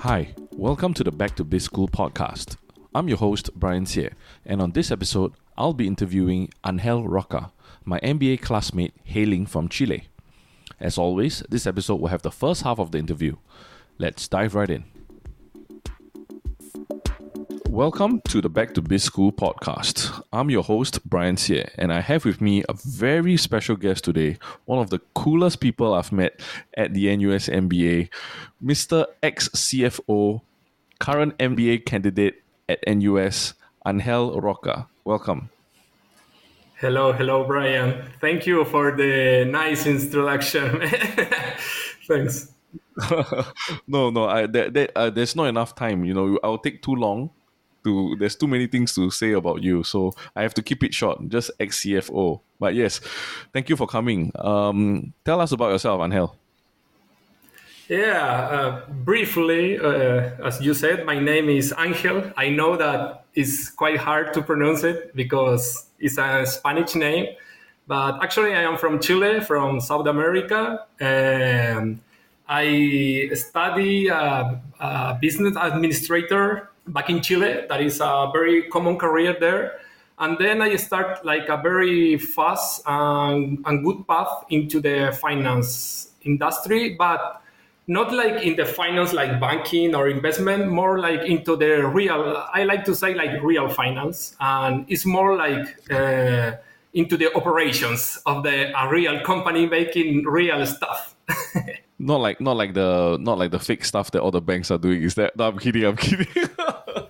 Hi, welcome to the Back to Biz School podcast. I'm your host, Brian Xie, and on this episode, I'll be interviewing Angel Roca, my MBA classmate hailing from Chile. As always, this episode will have the first half of the interview. Let's dive right in. Welcome to the Back to Biz School podcast. I'm your host, Brian Xie, and I have with me a very special guest today, one of the coolest people I've met at the NUS MBA, Mr. Ex CFO, current MBA candidate at NUS, Angel Roca. Welcome. Hello, hello, Brian. Thank you for the nice introduction. Thanks. no, no, I, there, there, uh, there's not enough time. You know, I'll take too long to there's too many things to say about you so i have to keep it short just ex cfo but yes thank you for coming. Um, tell us about yourself angel yeah uh, briefly uh, as you said my name is angel i know that it's quite hard to pronounce it because it's a spanish name but actually i am from chile from south america and i study uh business administrator back in Chile. That is a very common career there. And then I start like a very fast and, and good path into the finance industry, but not like in the finance like banking or investment, more like into the real, I like to say like real finance. And it's more like uh, into the operations of the a real company making real stuff. not like not like the not like the fake stuff that all the banks are doing. Is that? No, I'm kidding. I'm kidding.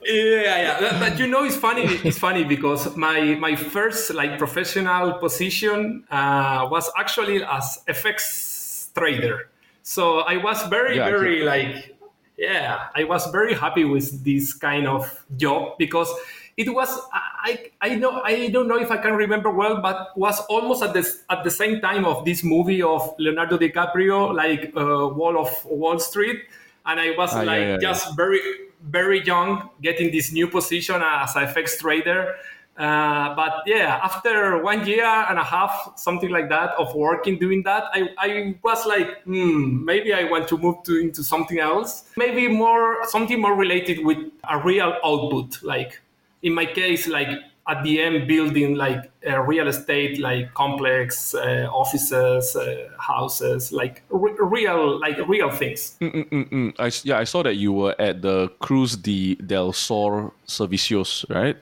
yeah, yeah. But you know, it's funny. It's funny because my my first like professional position uh, was actually as FX trader. So I was very, yeah, very like, yeah, I was very happy with this kind of job because it was I I know I don't know if I can remember well, but was almost at this at the same time of this movie of Leonardo DiCaprio, like uh, Wolf of Wall Street, and I was ah, like yeah, yeah, just yeah. very very young, getting this new position as a FX trader. Uh, but yeah, after one year and a half, something like that, of working doing that, I, I was like, hmm, maybe I want to move to into something else, maybe more something more related with a real output, like in my case, like at the end, building like a real estate, like complex uh, offices, uh, houses, like r- real, like real things. Mm-mm-mm. I, yeah, I saw that you were at the Cruz de del Sol Servicios, right?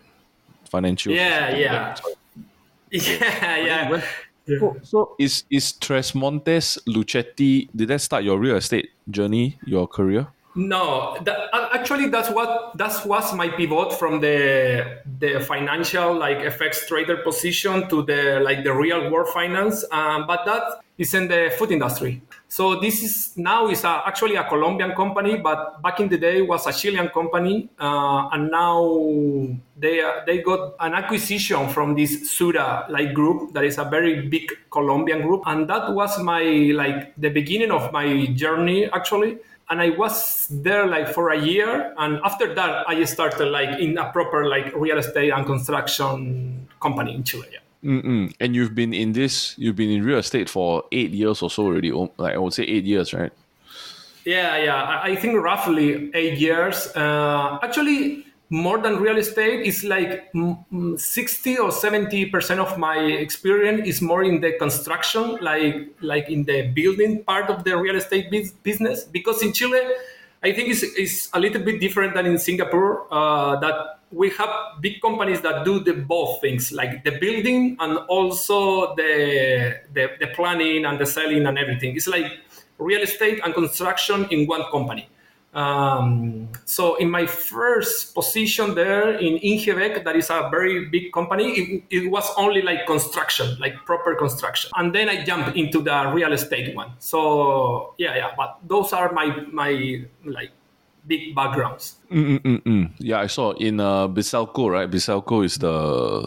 Financial. Yeah, yeah. Yeah, yeah. So, so is is Tres Montes Lucchetti? Did that start your real estate journey, your career? No, that, actually, that's what that was my pivot from the the financial like FX trader position to the like the real world finance. Um, but that is in the food industry. So this is now is a, actually a Colombian company, but back in the day was a Chilean company, uh, and now they they got an acquisition from this Sura like group that is a very big Colombian group, and that was my like the beginning of my journey actually and I was there like for a year. And after that, I started like in a proper like real estate and construction company in Chile. Yeah. Mm-mm. And you've been in this, you've been in real estate for eight years or so already. Like I would say eight years, right? Yeah, yeah. I think roughly eight years. Uh, actually, more than real estate is like 60 or 70 percent of my experience is more in the construction like like in the building part of the real estate business. Because in chile i think it's, it's a little bit different than in singapore uh, that we have big companies that do the both things like the building and also the, the the planning and the selling and everything. It's like real estate and construction in one company um, so in my first position there in Ingevec, that is a very big company, it, it, was only like construction, like proper construction. And then I jumped into the real estate one. So yeah, yeah, but those are my my like big backgrounds. Mm-mm-mm. Yeah, I saw in uh, Besalco, right? Besalco is the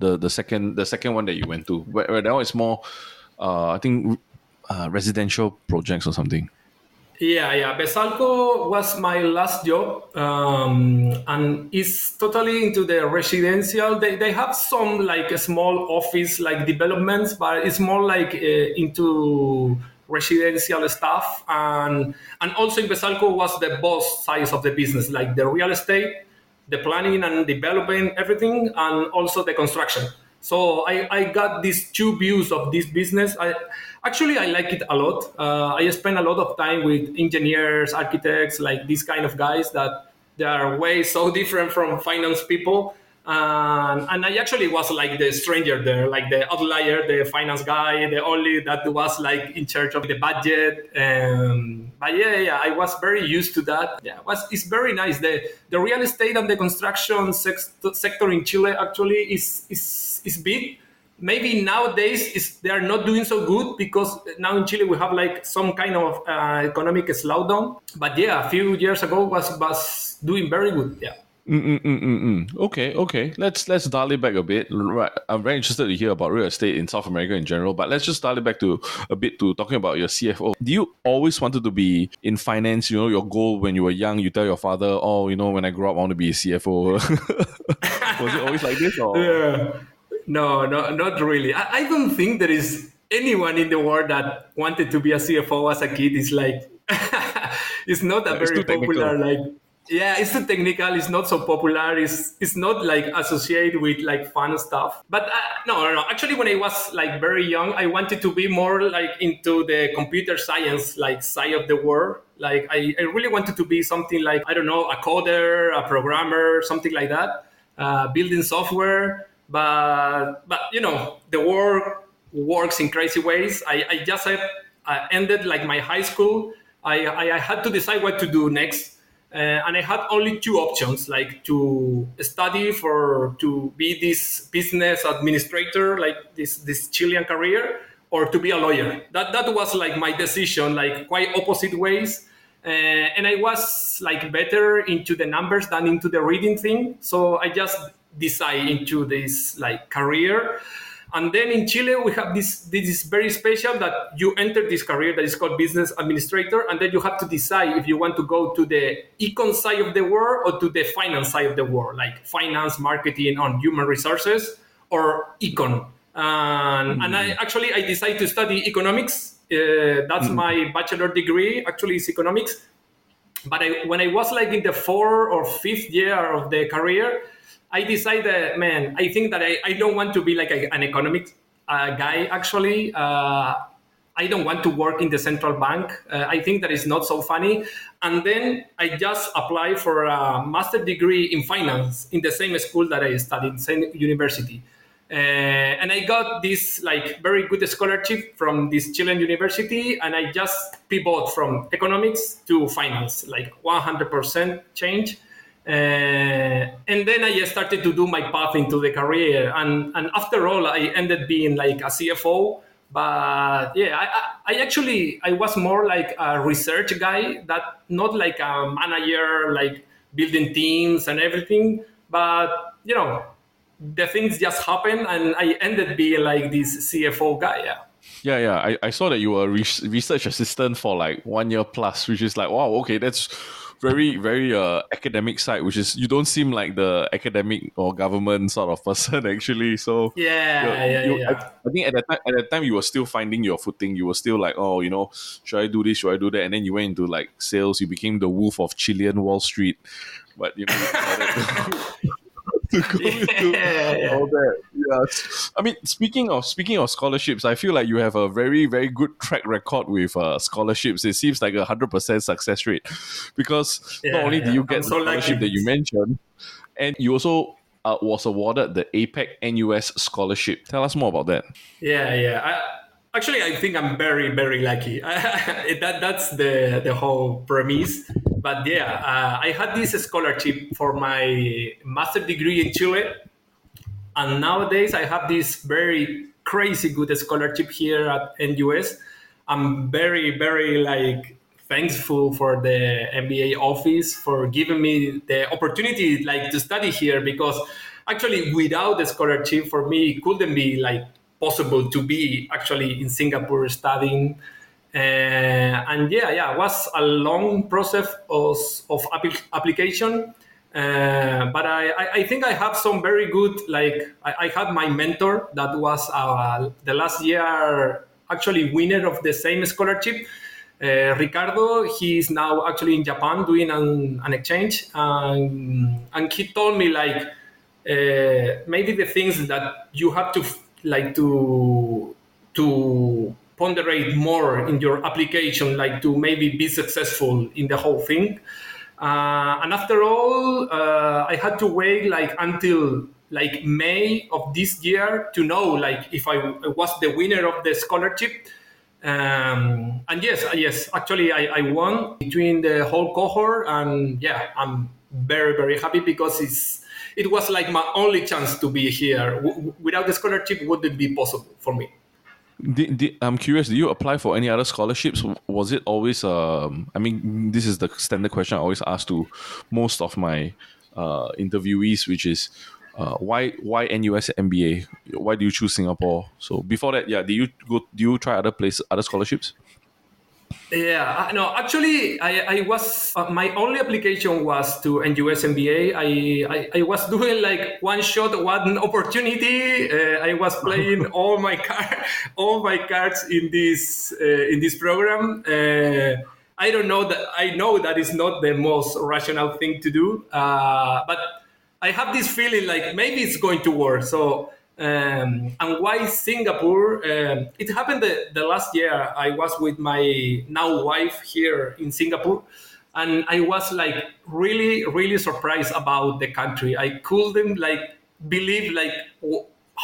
the the second the second one that you went to. Where, where that one is more, uh, I think, uh, residential projects or something. Yeah, yeah. Besalco was my last job, um, and it's totally into the residential. They, they have some like a small office like developments, but it's more like uh, into residential stuff, and and also in Besalco was the boss side of the business, like the real estate, the planning and developing everything, and also the construction. So I, I got these two views of this business. I actually I like it a lot. Uh, I spend a lot of time with engineers, architects, like these kind of guys that they are way so different from finance people and, and I actually was like the stranger there, like the outlier, the finance guy, the only that was like in charge of the budget. Um, but yeah, yeah, I was very used to that. Yeah, it was it's very nice. The the real estate and the construction sector in Chile actually is is is big. Maybe nowadays is they are not doing so good because now in Chile we have like some kind of uh, economic slowdown. But yeah, a few years ago was was doing very good. Yeah. Mm-mm-mm-mm. Okay, okay. Let's let's dial it back a bit. Right, I'm very interested to hear about real estate in South America in general, but let's just dial it back to a bit to talking about your CFO. Do you always wanted to be in finance? You know, your goal when you were young, you tell your father, "Oh, you know, when I grow up, I want to be a CFO." Was it always like this? Or? Yeah. No, no, not really. I, I don't think there is anyone in the world that wanted to be a CFO as a kid. It's like it's not a very popular like yeah it's too technical it's not so popular it's it's not like associated with like fun stuff. But uh, no no no actually when i was like very young i wanted to be more like into the computer science like side of the world. Like i, I really wanted to be something like i don't know a coder a programmer something like that uh, building software. But but you know the world works in crazy ways. I, I just I, I ended like my high school. I, I had to decide what to do next uh, and I had only two options, like to study for to be this business administrator, like this this Chilean career, or to be a lawyer. That that was like my decision, like quite opposite ways. Uh, and I was like better into the numbers than into the reading thing, so I just decided into this like career. And then in Chile, we have this, this is very special that you enter this career that is called business administrator, and then you have to decide if you want to go to the econ side of the world or to the finance side of the world, like finance, marketing, on human resources, or econ. mm. And I actually I decided to study economics. Uh, that's mm. my bachelor degree. Actually, is economics. But I, when I was like in the fourth or fifth year of the career, I decided, man, I think that I, I don't want to be like a, an economic uh, guy, actually. Uh, I don't want to work in the central bank. Uh, I think that is not so funny. And then I just applied for a master degree in finance in the same school that I studied, same university. Uh, and I got this like very good scholarship from this Chilean university, and I just pivoted from economics to finance, like 100% change. Uh, and then I started to do my path into the career. And, and after all, I ended being like a CFO. But yeah, I, I actually I was more like a research guy, that not like a manager, like building teams and everything. But you know, the things just happen, and I ended being like this CFO guy. Yeah. Yeah, yeah. I, I saw that you were a research assistant for like one year plus, which is like, wow, okay, that's very very uh academic side, which is you don't seem like the academic or government sort of person actually. So yeah, yeah, you, yeah. I, I, think at that time at that time you were still finding your footing. You were still like, oh, you know, should I do this? Should I do that? And then you went into like sales. You became the wolf of Chilean Wall Street. But you know, to go yeah, into all that. Yeah. I mean, speaking of speaking of scholarships, I feel like you have a very very good track record with uh, scholarships. It seems like a hundred percent success rate because yeah, not only do you get I'm the so scholarship lucky. that you mentioned, and you also uh, was awarded the APEC NUS scholarship. Tell us more about that. Yeah, yeah. I, actually, I think I'm very very lucky. that that's the the whole premise but yeah, uh, I had this scholarship for my master degree in Chile, and nowadays I have this very crazy good scholarship here at NUS. I'm very, very like thankful for the MBA office for giving me the opportunity like to study here because actually without the scholarship for me it couldn't be like possible to be actually in Singapore studying and yeah, yeah, it was a long process of, of application. Uh, but I, I, think I have some very good, like, I, I had my mentor that was uh, the last year actually winner of the same scholarship. Uh, Ricardo, he is now actually in Japan doing an, an exchange, and, and he told me like uh, maybe the things that you have to like to to ponderate more in your application, like to maybe be successful in the whole thing. Uh, and after all, uh, I had to wait like until like May of this year to know like if I was the winner of the scholarship. Um, and yes, yes, actually I, I won between the whole cohort, and yeah, I'm very very happy because it's it was like my only chance to be here. W- without the scholarship, would it be possible for me? Did, did, I'm curious. Did you apply for any other scholarships? Was it always? Um, I mean, this is the standard question I always ask to most of my uh, interviewees, which is, uh, why why NUS MBA? Why do you choose Singapore? So before that, yeah, did you go? Do you try other places, other scholarships? Yeah, no, actually, I, I was, uh, my only application was to NUS MBA. I, I, I was doing like one shot, one opportunity. Uh, I was playing all my card, all my cards in this, uh, in this program. Uh, I don't know that, I know that is not the most rational thing to do, uh, but I have this feeling like maybe it's going to work. So um, and why Singapore? Um, it happened the, the last year. I was with my now wife here in Singapore, and I was like really, really surprised about the country. I couldn't like believe like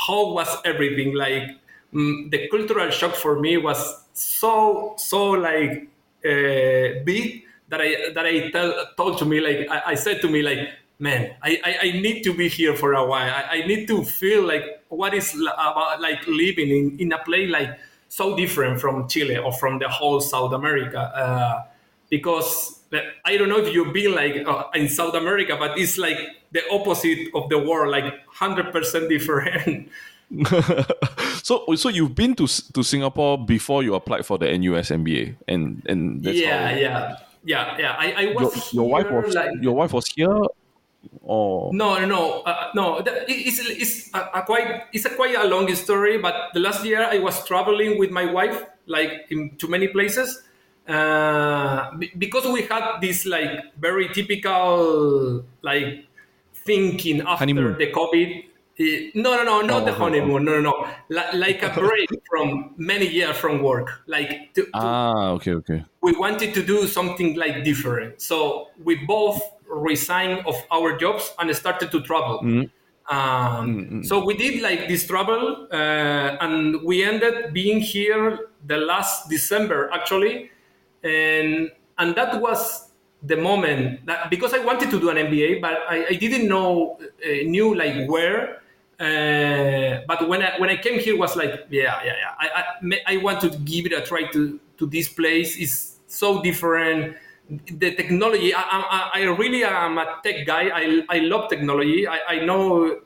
how was everything. Like mm, the cultural shock for me was so so like uh, big that I that I tell, told to me like I, I said to me like man, I, I, I, need to be here for a while. I, I, need to feel like what is about like living in, in a place like so different from Chile or from the whole South America. Uh, because I don't know if you've been like uh, in South America, but it's like the opposite of the world, like 100% different. so, so you've been to to Singapore before you applied for the NUS MBA, and and yeah, how... yeah, yeah, yeah. I, I was your, your wife was like... your wife was here or no no no uh, no it's, it's a, a, quite it's a quite a long story but the last year i was traveling with my wife like in, to many places uh, because we had this like very typical like thinking after honeymoon. the covid eh, no, no, no, not oh, the honeymoon. No, no, no. Like a break from many years from work. Like to, to, ah, okay, okay. We wanted to do something like different, so we both resigned of our jobs and started to travel. Mm-hmm. Um, mm-hmm. So we did like this travel, uh, and we ended being here the last December actually, and and that was the moment that because I wanted to do an MBA, but I, I didn't know uh, knew like where. Uh, but when I when I came here was like yeah yeah yeah I, I I want to give it a try to to this place It's so different the technology I, I, I, really am a tech guy. I, I love technology. I, I know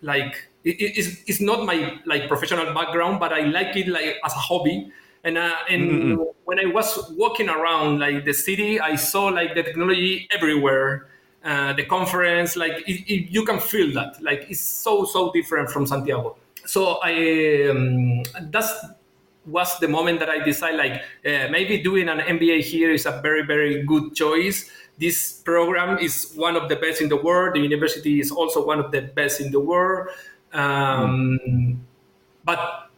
like it, it's, it's not my like professional background but i like it like as a hobby. And uh, and mm-hmm. when i was walking around like the city i saw like the technology everywhere. Uh, the conference like it, it, you can feel that. Like it's so so different from santiago. So i um, that's was the moment that I decided like uh, maybe doing an MBA here is a very very good choice. This program is one of the best in the world. The university is also one of the best in the world. Um, mm. But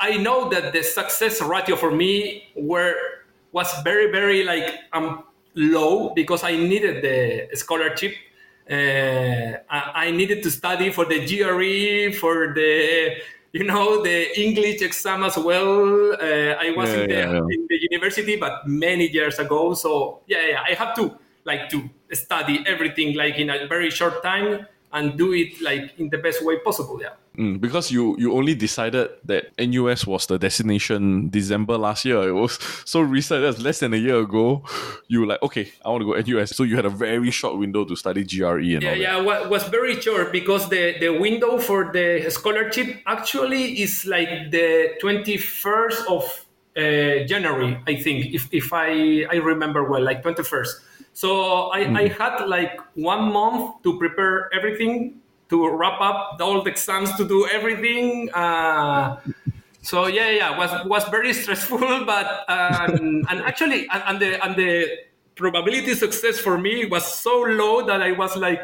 I know that the success ratio for me were was very very like um, low because I needed the scholarship. Uh, I needed to study for the GRE for the you know the English exam as well. Uh, I was yeah, in, the, yeah, in, the, university, but many years ago. So yeah, yeah, I have to like to study everything like in a very short time and do it like in the best way possible. Yeah. Mm, because you you only decided that NUS was the destination December last year. It was so recent. That's less than a year ago. You were like, okay, I want to go NUS. So you had a very short window to study GRE and yeah, all yeah. That. was very short because the the window for the scholarship actually is like the twenty first of uh, January, I think, if if I I remember well, like twenty first. So I, mm. I had like one month to prepare everything, to wrap up all the exams, to do everything. Uh, So yeah, yeah, was was very stressful, but um, and actually, and, and the and the probability success for me was so low that I was like,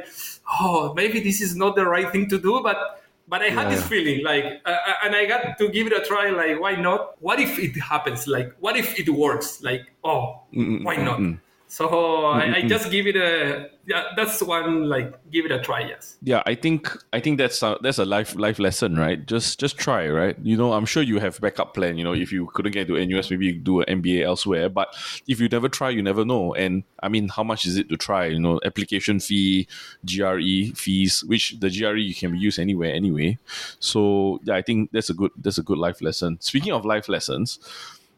oh, maybe this is not the right thing to do, but but I had yeah. this feeling like, uh, uh, and I got to give it a try. Like, why not? What if it happens? Like, what if it works? Like, oh, Mm-mm-mm. why not? So I, I, mm-hmm. just give it a yeah. That's one like give it a try. Yes. Yeah, I think I think that's a, that's a life life lesson, right? Just just try, right? You know, I'm sure you have backup plan. You know, if you couldn't get to NUS, maybe you do an MBA elsewhere. But if you never try, you never know. And I mean, how much is it to try? You know, application fee, GRE fees, which the GRE you can use anywhere anyway. So yeah, I think that's a good that's a good life lesson. Speaking of life lessons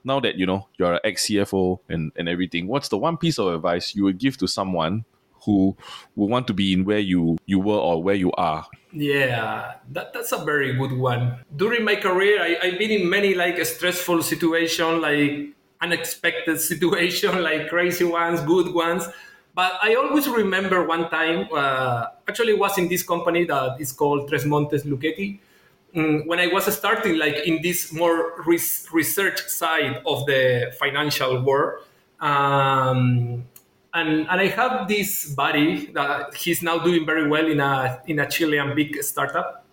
now that you know you're an ex CFO and, and everything, what's the one piece of advice you would give to someone who would want to be in where you you were or where you are? Yeah, that, that's a very good one. During my career, I, I've been in many like stressful situations, like unexpected situation, like crazy ones, good ones. But I always remember one time, uh, actually, was in this company that is called Tres Montes Lucchetti Mm, when I was starting, like in this more res- research side of the financial world, um, and and I have this buddy that he's now doing very well in a in a Chilean big startup,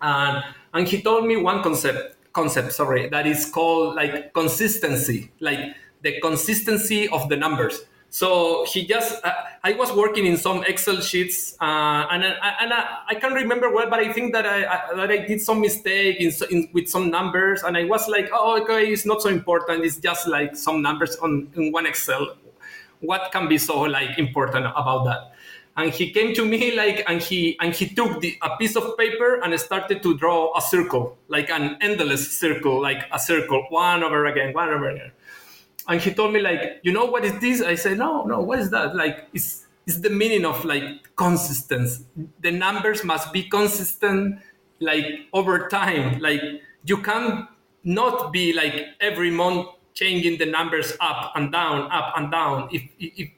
and and he told me one concept concept sorry that is called like consistency, like the consistency of the numbers. So he just, uh, I was working in some Excel sheets, uh, and and I, I, can't remember well, but I think that I, I that I did some mistake in, in, with some numbers, and I was like, oh, okay, it's not so important. It's just like some numbers on in one Excel. What can be so like important about that? And he came to me like, and he and he took the, a piece of paper and started to draw a circle, like an endless circle, like a circle, one over again, one over again and he told me like, you know what is this? I said, no, no, what is that? Like, it's it's the meaning of like consistency. The numbers must be consistent, like over time. Like you can not be like every month changing the numbers up and down, up and down. If, if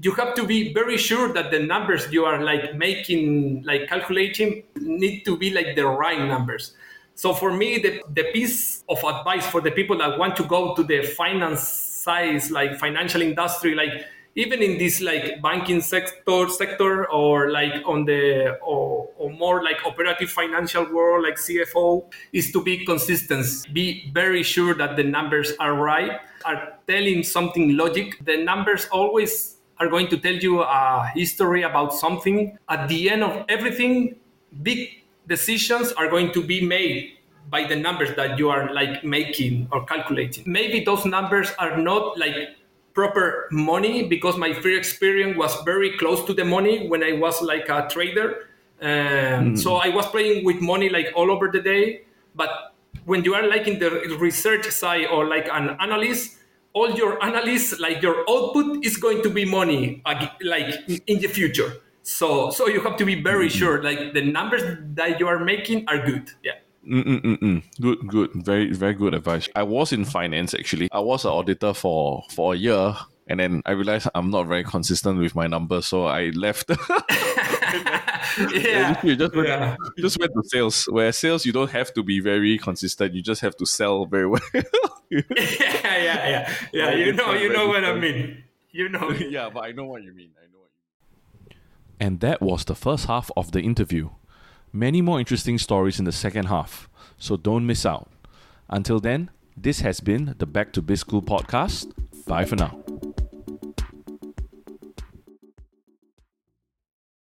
you have to be very sure that the numbers you are like making, like calculating, need to be like the right numbers. So for me, the, the piece of advice for the people that want to go to the finance size, like financial industry, like even in this like banking sector sector or like on the or, or more like operative financial world like cfo is to be consistent. Be very sure that the numbers are right are telling something logic. The numbers always are going to tell you a history about something. At the end of everything big decisions are going to be made by the numbers that you are like making or calculating. Maybe those numbers are not like proper money because my free experience was very close to the money when I was like a trader. Um, mm. So I was playing with money like all over the day. But when you are like in the research side or like an analyst, all your analysts, like your output is going to be money like in the future. So so you have to be very mm-hmm. sure like the numbers that you are making are good. Yeah. Mm-mm-mm. Good, good, very, very good advice. I was in finance actually. I was an auditor for for a year, and then I realized I'm not very consistent with my numbers, so I left. yeah, you just went, yeah. you just went to sales. Where sales, you don't have to be very consistent. You just have to sell very well. yeah, yeah, yeah, yeah. You know, you know what I mean. You know. yeah, but I know what you mean. And that was the first half of the interview. Many more interesting stories in the second half, so don't miss out. Until then, this has been the Back to Biz School podcast. Bye for now.